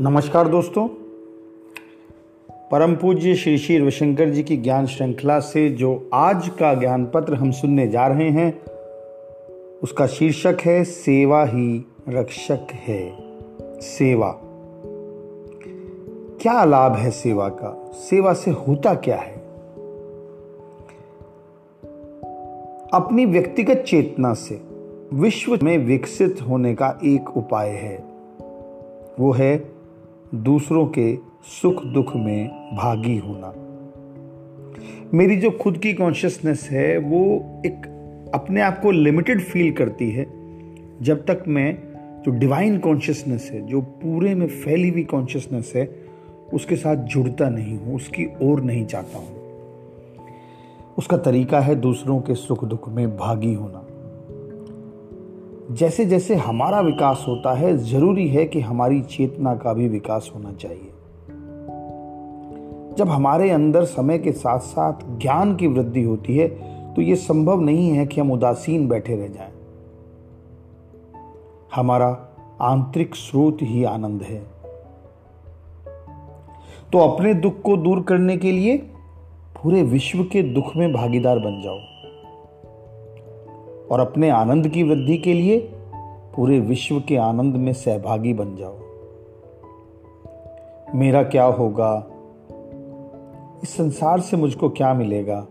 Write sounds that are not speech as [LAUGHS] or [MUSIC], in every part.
नमस्कार दोस्तों। परम पूज्य श्री श्री रविशंकर जी की ज्ञान श्रृंखला से जो आज का ज्ञान पत्र हम सुनने जा रहे हैं, उसका शीर्षक है, सेवा ही रक्षक है। सेवा। क्या लाभ है सेवा का? सेवा से होता क्या है? अपनी व्यक्तिगत चेतना से विश्व में विकसित होने का एक उपाय है। वो है दूसरों के सुख दुख में भागी होना। मेरी जो खुद की कॉन्शियसनेस है, वो एक अपने आप को लिमिटेड फील करती है। जब तक मैं जो डिवाइन कॉन्शियसनेस है, जो पूरे में फैली हुई कॉन्शियसनेस है, उसके साथ जुड़ता नहीं हूँ, उसकी ओर नहीं चाहता हूँ। उसका तरीका है दूसरों के सुख दुख में भागी होना। जैसे जैसे हमारा विकास होता है, ज़रूरी है कि हमारी चेतना का भी विकास होना चाहिए। जब हमारे अंदर समय के साथ साथ ज्ञान की वृद्धि होती है तो यह संभव नहीं है कि हम उदासीन बैठे रह जाएँ। हमारा आंतरिक स्रोत ही आनंद है। तो अपने दुख को दूर करने के लिए पूरे विश्व के दुख में भागीदार बन जाओ। और अपने आनंद की वृद्धि के लिए पूरे विश्व के आनंद में सहभागी बन जाओ। मेरा क्या होगा? इस संसार से मुझको क्या मिलेगा?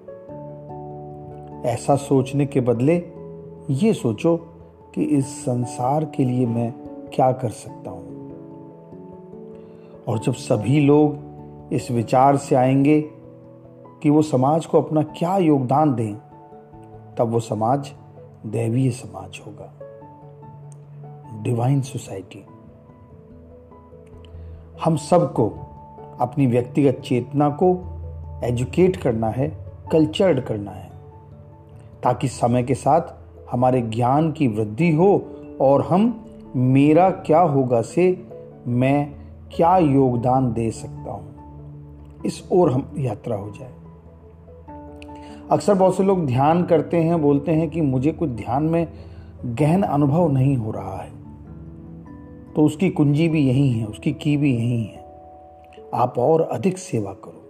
ऐसा सोचने के बदले ये सोचो कि इस संसार के लिए मैं क्या कर सकता हूँ। और जब सभी लोग इस विचार से आएँगे कि वो समाज को अपना क्या योगदान दें, तब वो समाज दैवीय समाज होगा। डिवाइन सोसाइटी हम सबको अपनी व्यक्तिगत चेतना को एजुकेट करना है कल्चर्ड करना है, ताकि समय के साथ हमारे ज्ञान की वृद्धि हो और हम मेरा क्या होगा से मैं क्या योगदान दे सकता हूँ। इस ओर हम यात्रा हो जाए। अक्सर बहुत से लोग ध्यान करते हैं, बोलते हैं कि मुझे कुछ ध्यान में गहन अनुभव नहीं हो रहा है। तो उसकी कुंजी भी यही है, उसकी की भी यही है। आप और अधिक सेवा करो।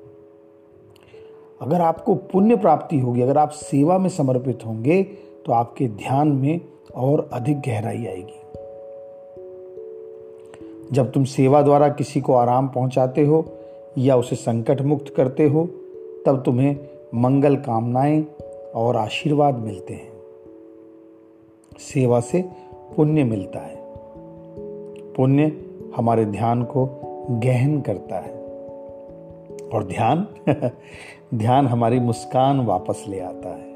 अगर आपको पुण्य प्राप्ति होगी, अगर आप सेवा में समर्पित होंगे तो आपके ध्यान में और अधिक गहराई आएगी। जब तुम सेवा द्वारा किसी को आराम पहुंचाते हो या उसे संकट मुक्त करते हो, तब तुम्हें मंगल कामनाएँ और आशीर्वाद मिलते हैं। सेवा से पुण्य मिलता है। पुण्य हमारे ध्यान को गहन करता है। और ध्यान [LAUGHS] ध्यान हमारी मुस्कान वापस ले आता है।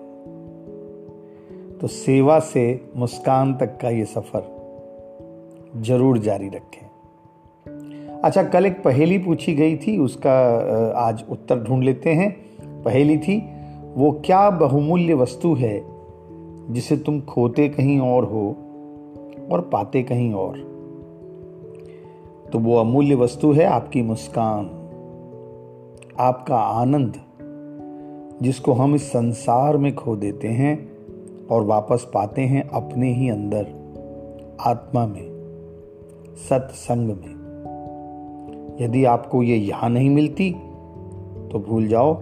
तो सेवा से मुस्कान तक का ये सफ़र ज़रूर जारी रखें। अच्छा कल एक पहेली पूछी गई थी, उसका आज उत्तर ढूंढ लेते हैं। पहेली थी, वो क्या बहुमूल्य वस्तु है जिसे तुम खोते कहीं और हो और पाते कहीं और? तो वो अमूल्य वस्तु है आपकी मुस्कान, आपका आनंद, जिसको हम इस संसार में खो देते हैं और वापस पाते हैं अपने ही अंदर, आत्मा में, सत्संग में। यदि आपको ये यहाँ नहीं मिलती तो भूल जाओ।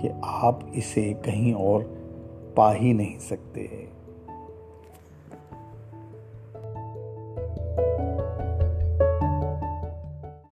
कि आप इसे कहीं और पा ही नहीं सकते हैं।